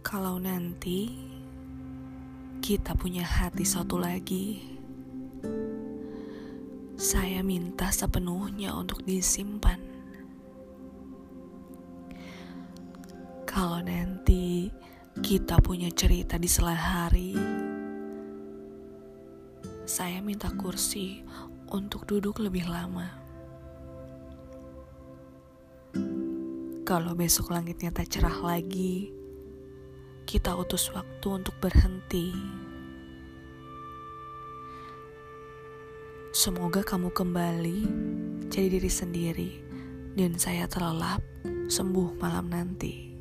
Kalau nanti kita punya hati satu lagi, saya minta sepenuhnya untuk disimpan. Kalau nanti kita punya cerita di sela hari, saya minta kursi untuk duduk lebih lama. Kalau besok langitnya tak cerah lagi, kita utus waktu untuk berhenti. Semoga kamu kembali jadi diri sendiri dan saya terlelap sembuh malam nanti.